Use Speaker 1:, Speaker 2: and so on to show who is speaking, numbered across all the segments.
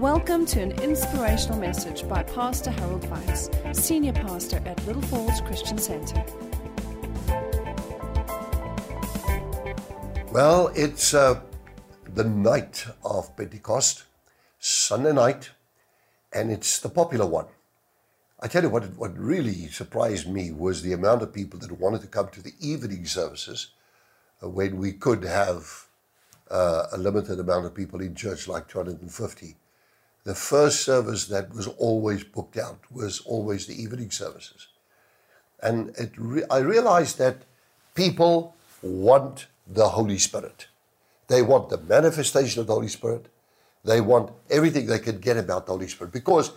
Speaker 1: Welcome to an inspirational message by Pastor Harold Weitsz, Senior Pastor at Little Falls Christian Center.
Speaker 2: Well, it's uh, the night of Pentecost, Sunday night, and it's the popular one. I tell you what, what really surprised me was the amount of people that wanted to come to the evening services uh, when we could have uh, a limited amount of people in church, like 250. The first service that was always booked out was always the evening services. And re- I realized that people want the Holy Spirit. They want the manifestation of the Holy Spirit. They want everything they can get about the Holy Spirit. Because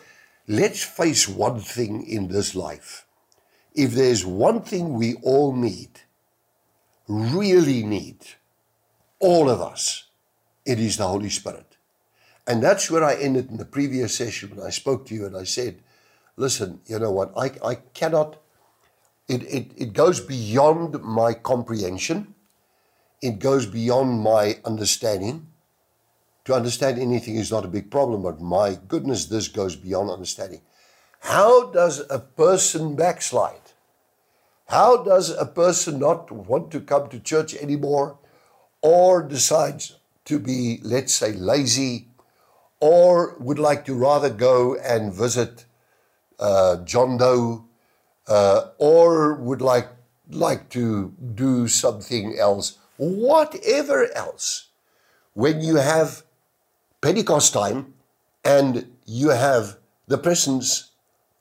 Speaker 2: let's face one thing in this life. If there's one thing we all need, really need, all of us, it is the Holy Spirit. And that's where I ended in the previous session when I spoke to you and I said, listen, you know what, I, I cannot, it, it, it goes beyond my comprehension, it goes beyond my understanding. To understand anything is not a big problem, but my goodness, this goes beyond understanding. How does a person backslide? How does a person not want to come to church anymore or decides to be, let's say, lazy or would like to rather go and visit uh, John Doe uh, or would like, like to do something else, whatever else, when you have Pentecost time and you have the presence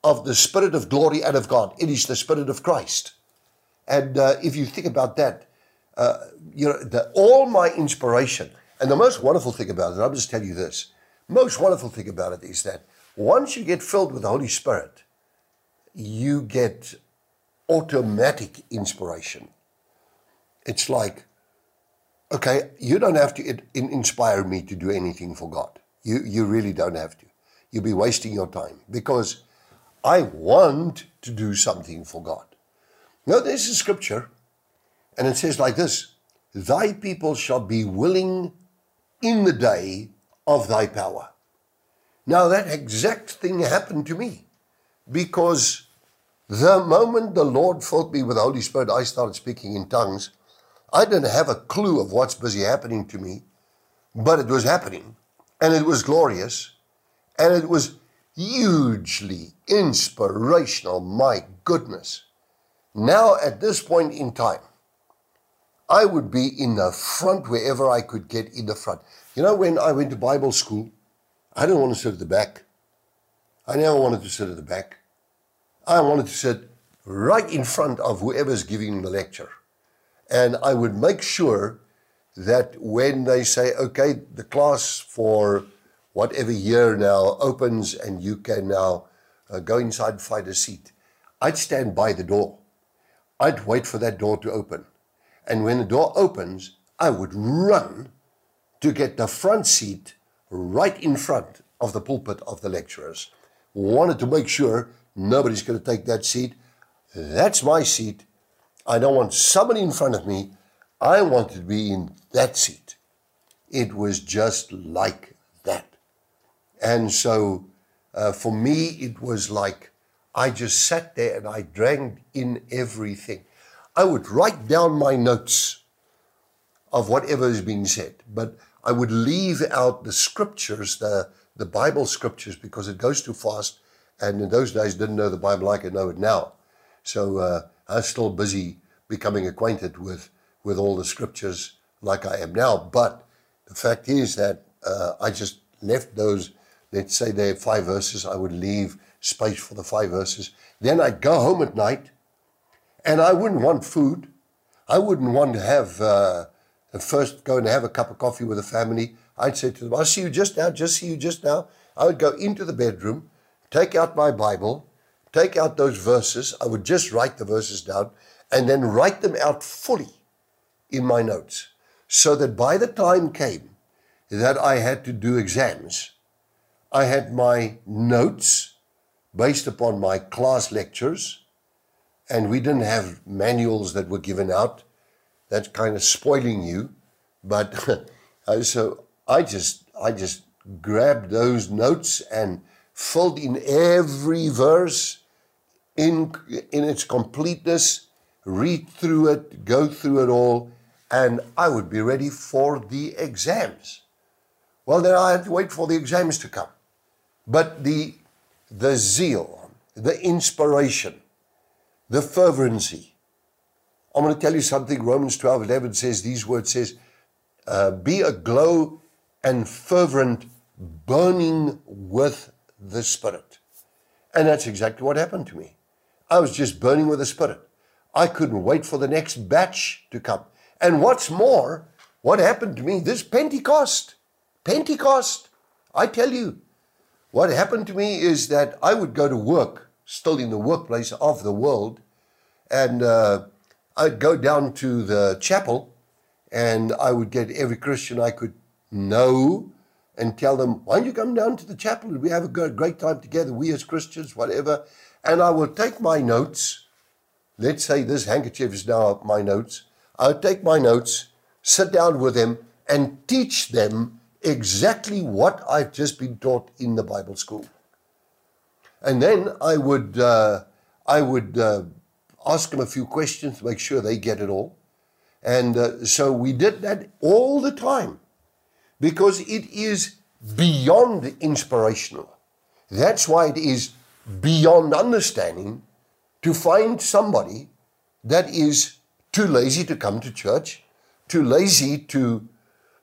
Speaker 2: of the Spirit of glory and of God. It is the Spirit of Christ. And uh, if you think about that, uh, you know, the, all my inspiration, and the most wonderful thing about it, I'll just tell you this most wonderful thing about it is that once you get filled with the Holy Spirit, you get automatic inspiration. It's like okay, you don't have to inspire me to do anything for God. You, you really don't have to. You'll be wasting your time because I want to do something for God. Now, there's a scripture, and it says like this Thy people shall be willing in the day of thy power. Now, that exact thing happened to me because the moment the Lord filled me with the Holy Spirit, I started speaking in tongues I didn't have a clue of what's busy happening to me, but it was happening. And it was glorious. And it was hugely inspirational. My goodness. Now, at this point in time, I would be in the front wherever I could get in the front. You know, when I went to Bible school, I didn't want to sit at the back. I never wanted to sit at the back. I wanted to sit right in front of whoever's giving the lecture. And I would make sure that when they say, okay, the class for whatever year now opens and you can now uh, go inside and find a seat, I'd stand by the door. I'd wait for that door to open. And when the door opens, I would run to get the front seat right in front of the pulpit of the lecturers. Wanted to make sure nobody's going to take that seat. That's my seat. I don't want somebody in front of me. I want to be in that seat. It was just like that. And so uh, for me, it was like I just sat there and I drank in everything. I would write down my notes of whatever is being said, but I would leave out the scriptures, the, the Bible scriptures, because it goes too fast. And in those days, didn't know the Bible like I know it now. So uh, I'm still busy becoming acquainted with, with all the scriptures like I am now. But the fact is that uh, I just left those, let's say there are five verses, I would leave space for the five verses. Then I'd go home at night and I wouldn't want food. I wouldn't want to have, uh, first go and have a cup of coffee with the family. I'd say to them, I'll see you just now, just see you just now. I would go into the bedroom, take out my Bible, take out those verses. I would just write the verses down and then write them out fully in my notes so that by the time came that I had to do exams, I had my notes based upon my class lectures, and we didn't have manuals that were given out. That's kind of spoiling you, but uh, so I just I just grabbed those notes and filled in every verse in, in its completeness, read through it, go through it all, and I would be ready for the exams. Well, then I had to wait for the exams to come. But the, the zeal, the inspiration, the fervency. I'm going to tell you something. Romans 12 11 says, these words says, uh, be aglow and fervent, burning with the Spirit. And that's exactly what happened to me. I was just burning with the Spirit. I couldn't wait for the next batch to come. And what's more, what happened to me this Pentecost, Pentecost, I tell you, what happened to me is that I would go to work, still in the workplace of the world, and uh, I'd go down to the chapel and I would get every Christian I could know and tell them, why don't you come down to the chapel? We have a great time together, we as Christians, whatever. And I will take my notes. Let's say this handkerchief is now my notes. I'll take my notes, sit down with them, and teach them exactly what I've just been taught in the Bible school. And then I would, uh, I would uh, ask them a few questions to make sure they get it all. And uh, so we did that all the time because it is beyond inspirational. That's why it is beyond understanding to find somebody that is too lazy to come to church, too lazy to,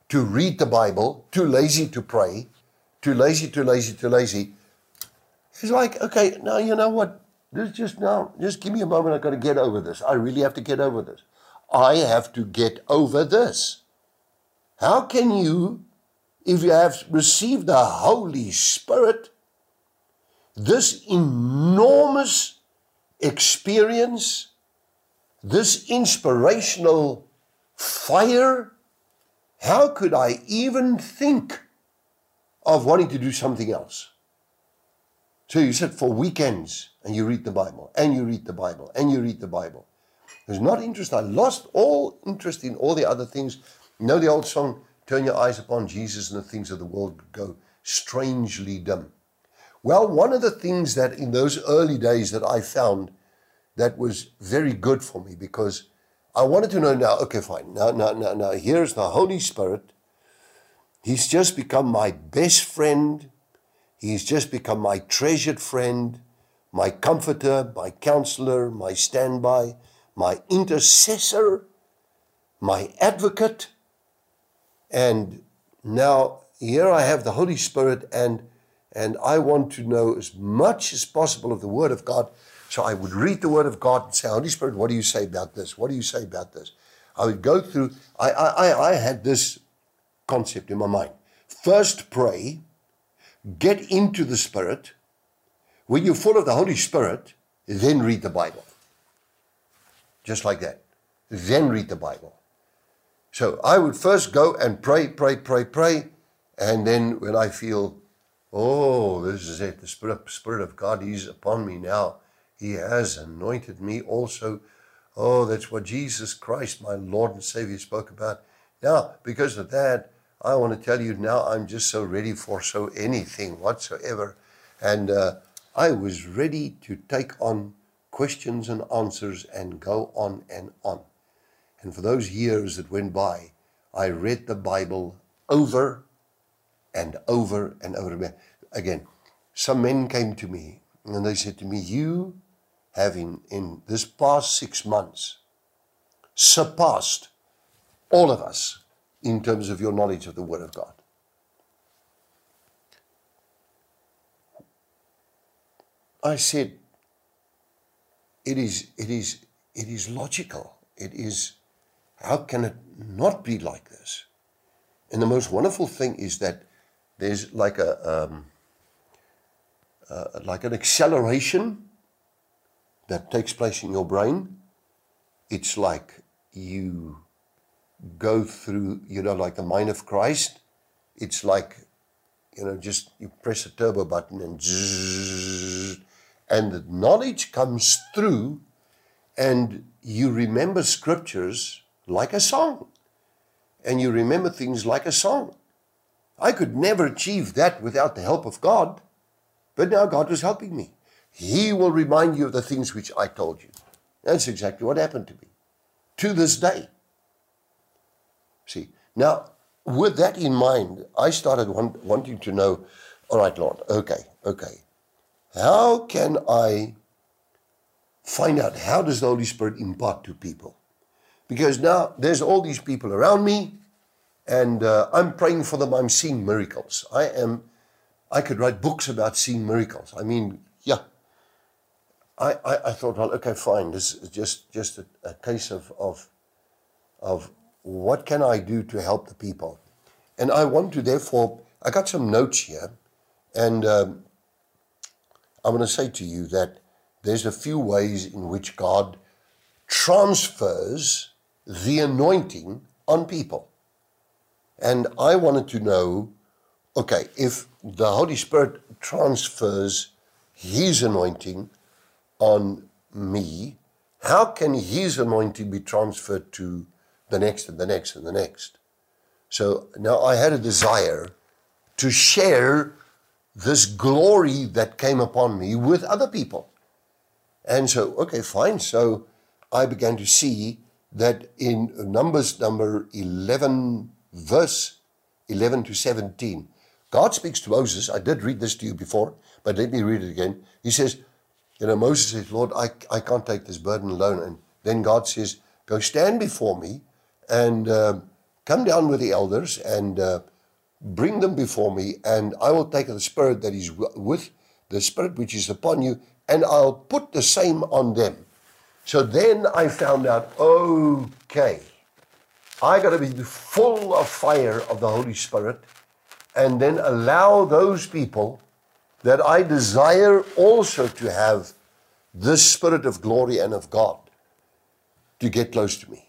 Speaker 2: to read the Bible, too lazy to pray, too lazy, too lazy, too lazy. It's like, okay, now you know what? This just now, just give me a moment. I've got to get over this. I really have to get over this. I have to get over this. How can you if you have received the Holy Spirit, this enormous experience, this inspirational fire, how could I even think of wanting to do something else? So you said for weekends and you read the Bible and you read the Bible and you read the Bible. There's not interest. I lost all interest in all the other things. You know the old song, Turn your eyes upon Jesus and the things of the world go strangely dim. Well, one of the things that in those early days that I found that was very good for me because I wanted to know now, okay, fine. Now, now, now, now, here's the Holy Spirit. He's just become my best friend. He's just become my treasured friend, my comforter, my counselor, my standby, my intercessor, my advocate. And now here I have the Holy Spirit, and and I want to know as much as possible of the Word of God. So I would read the Word of God and say, Holy Spirit, what do you say about this? What do you say about this? I would go through. I I I had this concept in my mind. First pray, get into the Spirit. When you're full of the Holy Spirit, then read the Bible. Just like that. Then read the Bible. So I would first go and pray, pray, pray, pray. And then when I feel, oh, this is it, the Spirit, Spirit of God, is upon me now. He has anointed me also. Oh, that's what Jesus Christ, my Lord and Savior, spoke about. Now, because of that, I want to tell you now, I'm just so ready for so anything whatsoever. And uh, I was ready to take on questions and answers and go on and on. And for those years that went by, I read the Bible over and over and over again. Some men came to me and they said to me, You have in, in this past six months surpassed all of us in terms of your knowledge of the Word of God. I said, it is, it is, it is logical. It is how can it not be like this? And the most wonderful thing is that there's like a um, uh, like an acceleration that takes place in your brain. It's like you go through, you know, like the mind of Christ. It's like, you know, just you press a turbo button and zzz, and the knowledge comes through, and you remember scriptures like a song. And you remember things like a song. I could never achieve that without the help of God. But now God was helping me. He will remind you of the things which I told you. That's exactly what happened to me to this day. See, now with that in mind, I started want, wanting to know all right, Lord, okay, okay. How can I find out how does the Holy Spirit impart to people? Because now there's all these people around me, and uh, I'm praying for them. I'm seeing miracles. I am. I could write books about seeing miracles. I mean, yeah. I, I, thought, well, okay, fine. This is just just a, a case of of of what can I do to help the people, and I want to therefore. I got some notes here, and um, I want to say to you that there's a few ways in which God transfers the anointing on people. And I wanted to know okay, if the Holy Spirit transfers His anointing on me, how can His anointing be transferred to the next and the next and the next? So now I had a desire to share this glory that came upon me with other people. And so, okay, fine. So I began to see that in Numbers number 11, verse 11 to 17, God speaks to Moses. I did read this to you before, but let me read it again. He says, You know, Moses says, Lord, I, I can't take this burden alone. And then God says, Go stand before me and uh, come down with the elders and uh, bring them before me, and I will take the spirit that is with the spirit which is upon you, and I'll put the same on them. So then I found out, okay, I got to be full of fire of the Holy Spirit and then allow those people that I desire also to have this spirit of glory and of God to get close to me.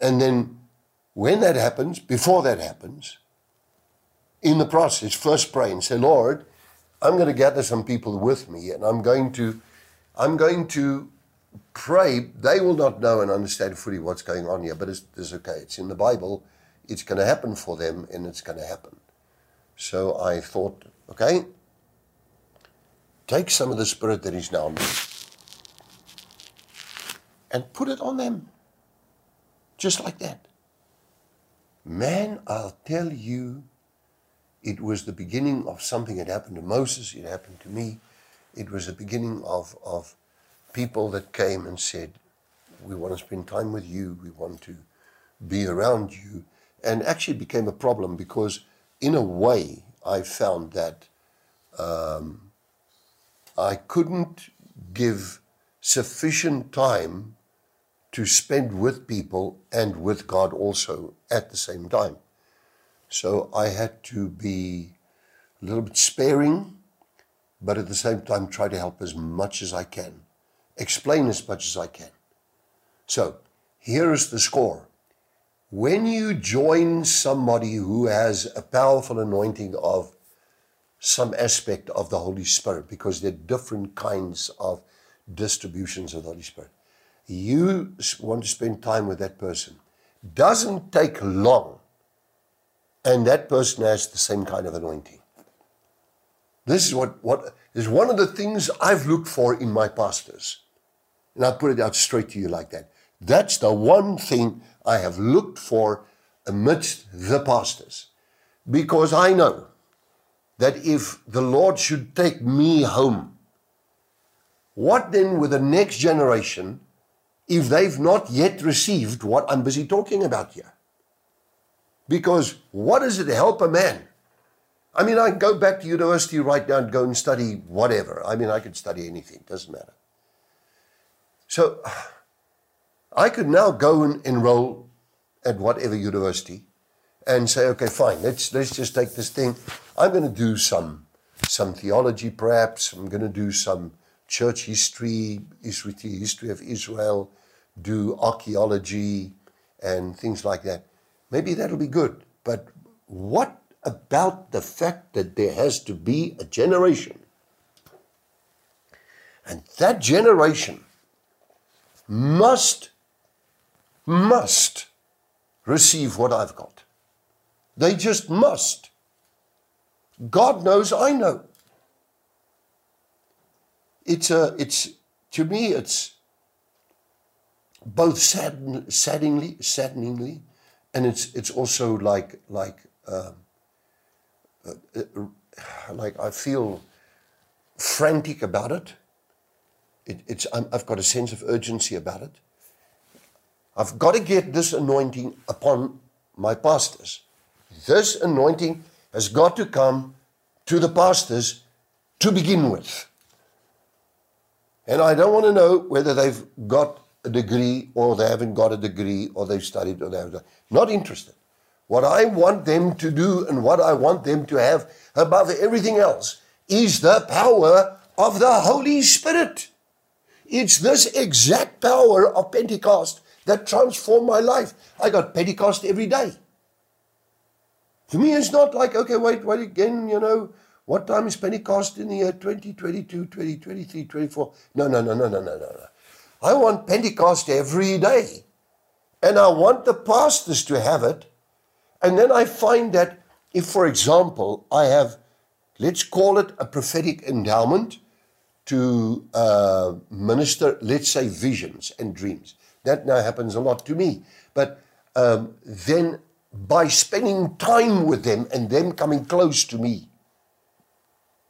Speaker 2: And then when that happens, before that happens, in the process, first pray and say, Lord, I'm going to gather some people with me and I'm going to I'm going to pray, they will not know and understand fully what's going on here, but it's, it's okay. It's in the Bible. It's going to happen for them and it's going to happen. So I thought, okay, take some of the spirit that is now me and put it on them. Just like that. Man, I'll tell you, it was the beginning of something that happened to Moses, it happened to me. It was the beginning of, of people that came and said, We want to spend time with you, we want to be around you, and actually became a problem because, in a way, I found that um, I couldn't give sufficient time to spend with people and with God also at the same time. So I had to be a little bit sparing, but at the same time try to help as much as I can explain as much as I can. So, here is the score. When you join somebody who has a powerful anointing of some aspect of the Holy Spirit, because there are different kinds of distributions of the Holy Spirit, you want to spend time with that person. Doesn't take long, and that person has the same kind of anointing. This is what, what is one of the things I've looked for in my pastors. And I put it out straight to you like that. That's the one thing I have looked for amidst the pastors. Because I know that if the Lord should take me home, what then with the next generation if they've not yet received what I'm busy talking about here? Because what does it help a man? I mean, I can go back to university right now and go and study whatever. I mean, I could study anything, doesn't matter. So I could now go and enroll at whatever university and say, okay, fine, let's let's just take this thing. I'm going to do some some theology, perhaps. I'm going to do some church history, history, of Israel, do archaeology and things like that. Maybe that'll be good. But what about the fact that there has to be a generation? And that generation must, must receive what I've got. They just must. God knows I know. It's a, it's, to me, it's both sadden, saddeningly, saddeningly, and it's, it's also like, like, um, uh, like I feel frantic about it. it it's, i I've got a sense of urgency about it. I've got to get this anointing upon my pastors. This anointing has got to come to the pastors to begin with. And I don't want to know whether they've got a degree or they haven't got a degree or they've studied or they haven't. Not interested. What I want them to do and what I want them to have above everything else is the power of the Holy Spirit. It's this exact power of Pentecost that transformed my life. I got Pentecost every day. To me, it's not like, okay, wait, wait again, you know, what time is Pentecost in the year 2022, 2023, 24? No, no, no, no, no, no, no, no. I want Pentecost every day. And I want the pastors to have it. And then I find that if, for example, I have, let's call it a prophetic endowment to uh, minister, let's say, visions and dreams. That now happens a lot to me. But um, then by spending time with them and them coming close to me,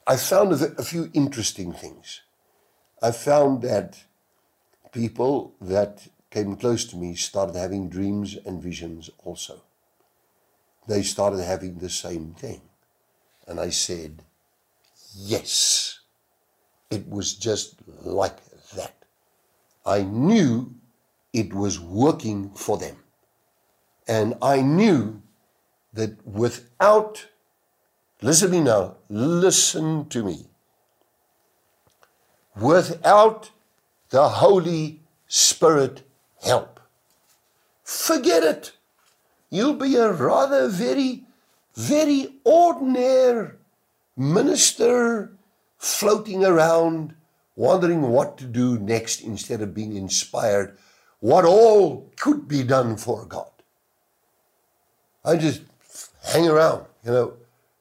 Speaker 2: I found a, few interesting things. I found that people that came close to me started having dreams and visions also. They started having the same thing. And I said, yes, it was just like that. I knew it was working for them. And I knew that without Listen to me now. Listen to me. Without the Holy Spirit help, forget it. You'll be a rather very, very ordinary minister floating around, wondering what to do next instead of being inspired, what all could be done for God. I just hang around, you know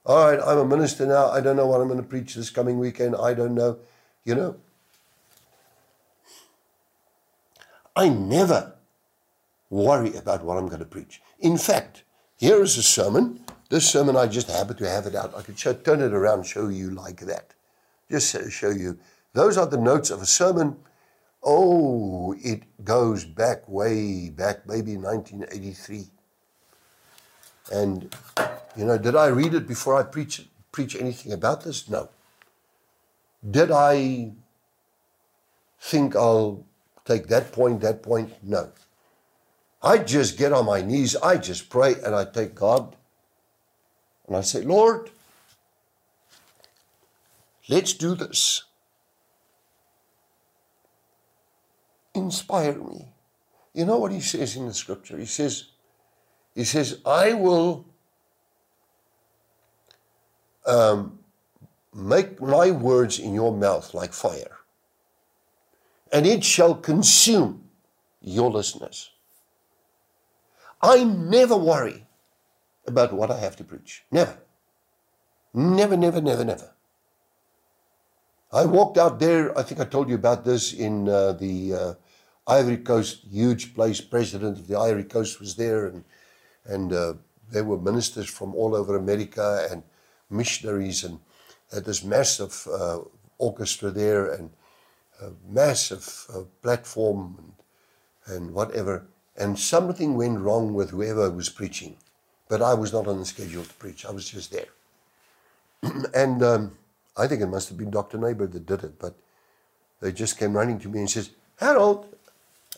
Speaker 2: all right, I'm a minister now. I don't know what I'm going to preach this coming weekend. I don't know. You know, I never worry about what I'm going to preach. In fact, here is a sermon. This sermon, I just happen to have it out. I could show, turn it around, show you like that. Just show you. Those are the notes of a sermon. Oh, it goes back way back, maybe 1983. And you know, did I read it before I preach preach anything about this? No. Did I think I'll take that point, that point? No. I just get on my knees, I just pray, and I take God and I say, Lord, let's do this. Inspire me. You know what he says in the scripture? He says, He says, I will um, make my words in your mouth like fire, and it shall consume your listeners. I never worry about what I have to preach. Never. Never, never, never, never. I walked out there, I think I told you about this in uh, the uh, Ivory Coast, huge place. President of the Ivory Coast was there, and, and uh, there were ministers from all over America. And missionaries and had this massive uh, orchestra there and a massive uh, platform and, and whatever. And something went wrong with whoever was preaching. But I was not on the schedule to preach. I was just there. and um, I think it must have been Dr. Neighbor that did it. But they just came running to me and says, Harold.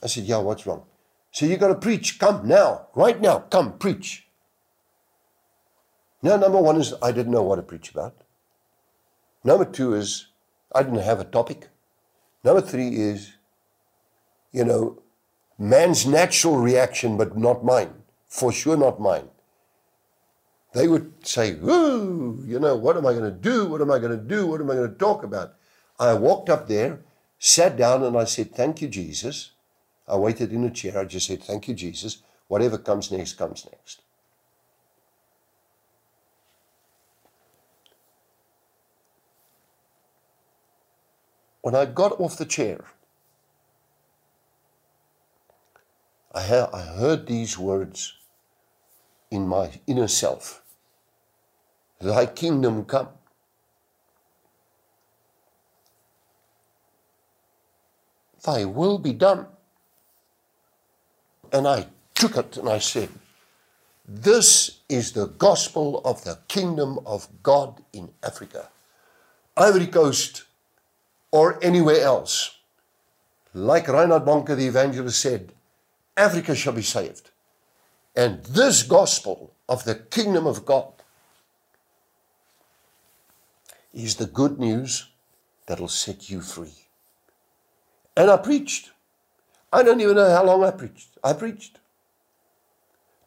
Speaker 2: I said, yeah, what's wrong? So you got to preach. Come now, right now. Come, preach. Now, number one is I didn't know what to preach about. Number two is I didn't have a topic. Number three is, you know, man's natural reaction, but not mine. For sure, not mine. They would say, Woo, you know, what am I going to do? What am I going to do? What am I going to talk about? I walked up there, sat down, and I said, Thank you, Jesus. I waited in a chair. I just said, Thank you, Jesus. Whatever comes next, comes next. When I got off the chair, I, heard these words in my inner self Thy kingdom come. Thy will be done. And I took it and I said, This is the gospel of the kingdom of God in Africa. Ivory Coast or anywhere else. Like Reinhard Bonnke, the evangelist, said, Africa shall be saved. And this gospel of the kingdom of God is the good news that'll set you free. And I preached. I don't even know how long I preached. I preached.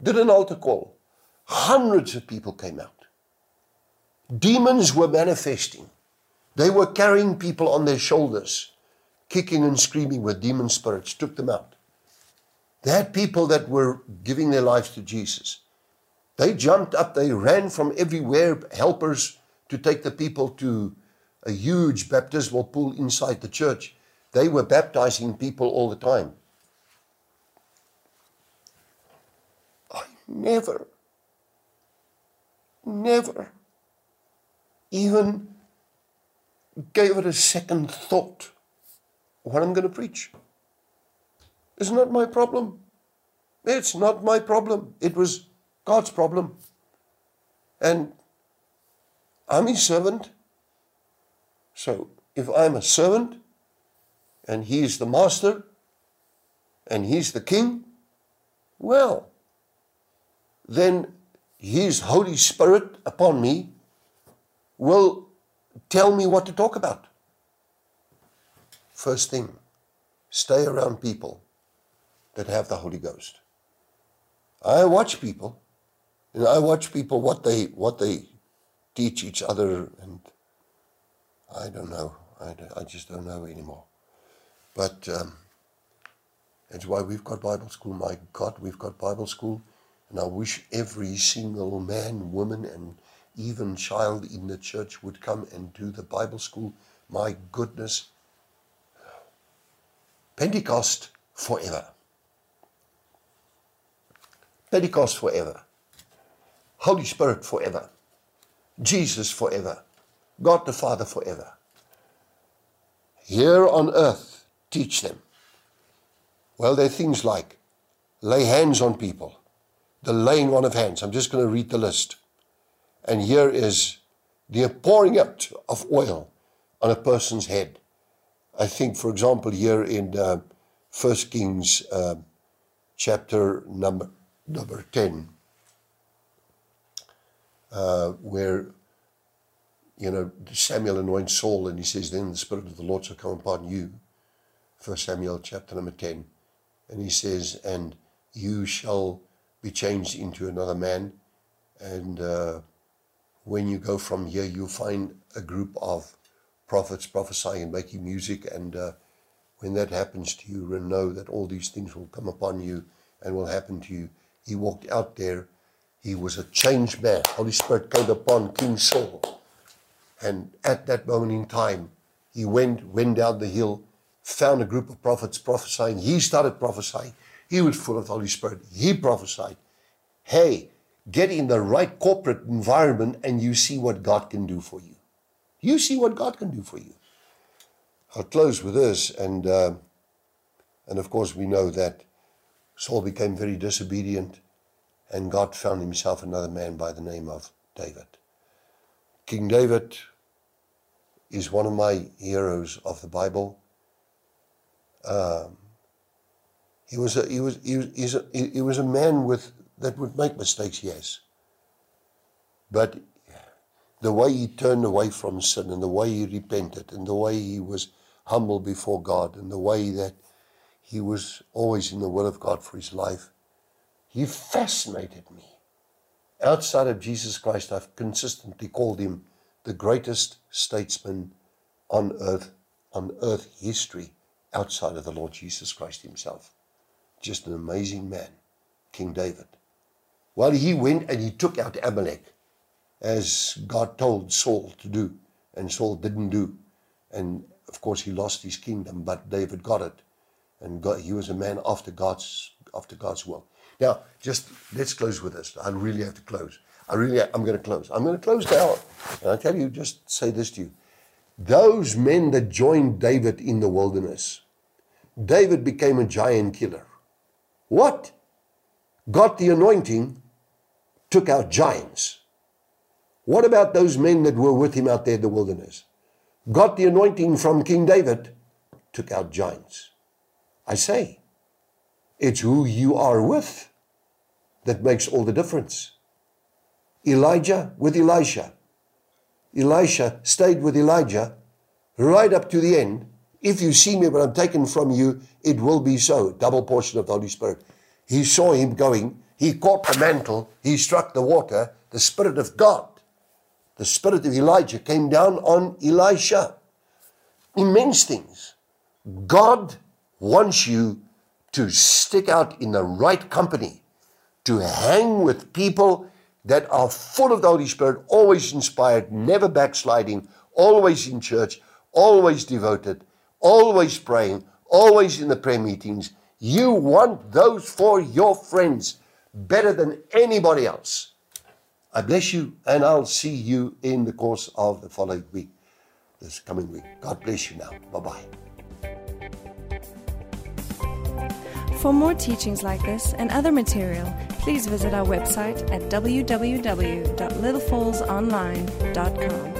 Speaker 2: Did an altar call. Hundreds of people came out. Demons were manifesting. They were carrying people on their shoulders, kicking and screaming with demon spirits, took them out. They had people that were giving their lives to Jesus. They jumped up, they ran from everywhere, helpers to take the people to a huge baptismal pool inside the church. They were baptizing people all the time. I never, never even gave it a second thought what I'm going to preach. It's not my problem. It's not my problem. It was God's problem. And I'm his servant. So if I'm a servant and he's the master and he's the king, well, then his Holy Spirit upon me will tell me what to talk about. First thing, stay around people that have the Holy Ghost. I watch people, and I watch people what they what they teach each other, and I don't know. I, I just don't know anymore. But um, that's why we've got Bible school. My God, we've got Bible school, and I wish every single man, woman, and even child in the church would come and do the Bible school. My goodness. Pentecost forever. Pentecost forever. Holy Spirit forever. Jesus forever. God the Father forever. Here on earth, teach them. Well, there are things like lay hands on people, the laying on of hands. I'm just going to read the list. And here is the pouring out of oil on a person's head. I think, for example, here in uh, 1 Kings uh, chapter number number 10, uh, where, you know, Samuel anoints Saul and he says, Then the Spirit of the Lord shall come upon you. 1 Samuel chapter number 10. And he says, And you shall be changed into another man. And uh, when you go from here, you'll find a group of prophets prophesying and making music. And uh, when that happens to you, know that all these things will come upon you and will happen to you. He walked out there. He was a changed man. Holy Spirit came upon King Saul. And at that moment in time, he went, went down the hill, found a group of prophets prophesying. He started prophesying. He was full of the Holy Spirit. He prophesied. Hey, get in the right corporate environment and you see what God can do for you. You see what God can do for you. I'll close with this. And, uh, and of course, we know that Saul became very disobedient, and God found himself another man by the name of David. King David is one of my heroes of the Bible. Um, he was a, he was he was, a, he was a man with that would make mistakes, yes. But the way he turned away from sin and the way he repented and the way he was humble before God and the way that he was always in the will of God for his life. He fascinated me. Outside of Jesus Christ, I've consistently called him the greatest statesman on earth, on earth history, outside of the Lord Jesus Christ himself. Just an amazing man, King David. Well, he went and he took out Amalek, as God told Saul to do, and Saul didn't do. And of course, he lost his kingdom, but David got it. And God, he was a man after God's, after God's will. Now, just let's close with this. I really have to close. I really, I'm going to close. I'm going to close now. And I tell you, just say this to you. Those men that joined David in the wilderness, David became a giant killer. What? Got the anointing, took out giants. What about those men that were with him out there in the wilderness? Got the anointing from King David, took out giants. I say, it's who you are with that makes all the difference. Elijah with Elisha. Elisha stayed with Elijah right up to the end. If you see me, when I'm taken from you, it will be so. Double portion of the Holy Spirit. He saw him going. He caught the mantle. He struck the water. The Spirit of God, the Spirit of Elijah came down on Elisha. Immense things. God wants you to stick out in the right company, to hang with people that are full of the Holy Spirit, always inspired, never backsliding, always in church, always devoted, always praying, always in the prayer meetings. You want those for your friends better than anybody else. I bless you, and I'll see you in the course of the following week, this coming week. God bless you now. Bye bye.
Speaker 1: For more teachings like this and other material, please visit our website at www.littlefallsonline.com.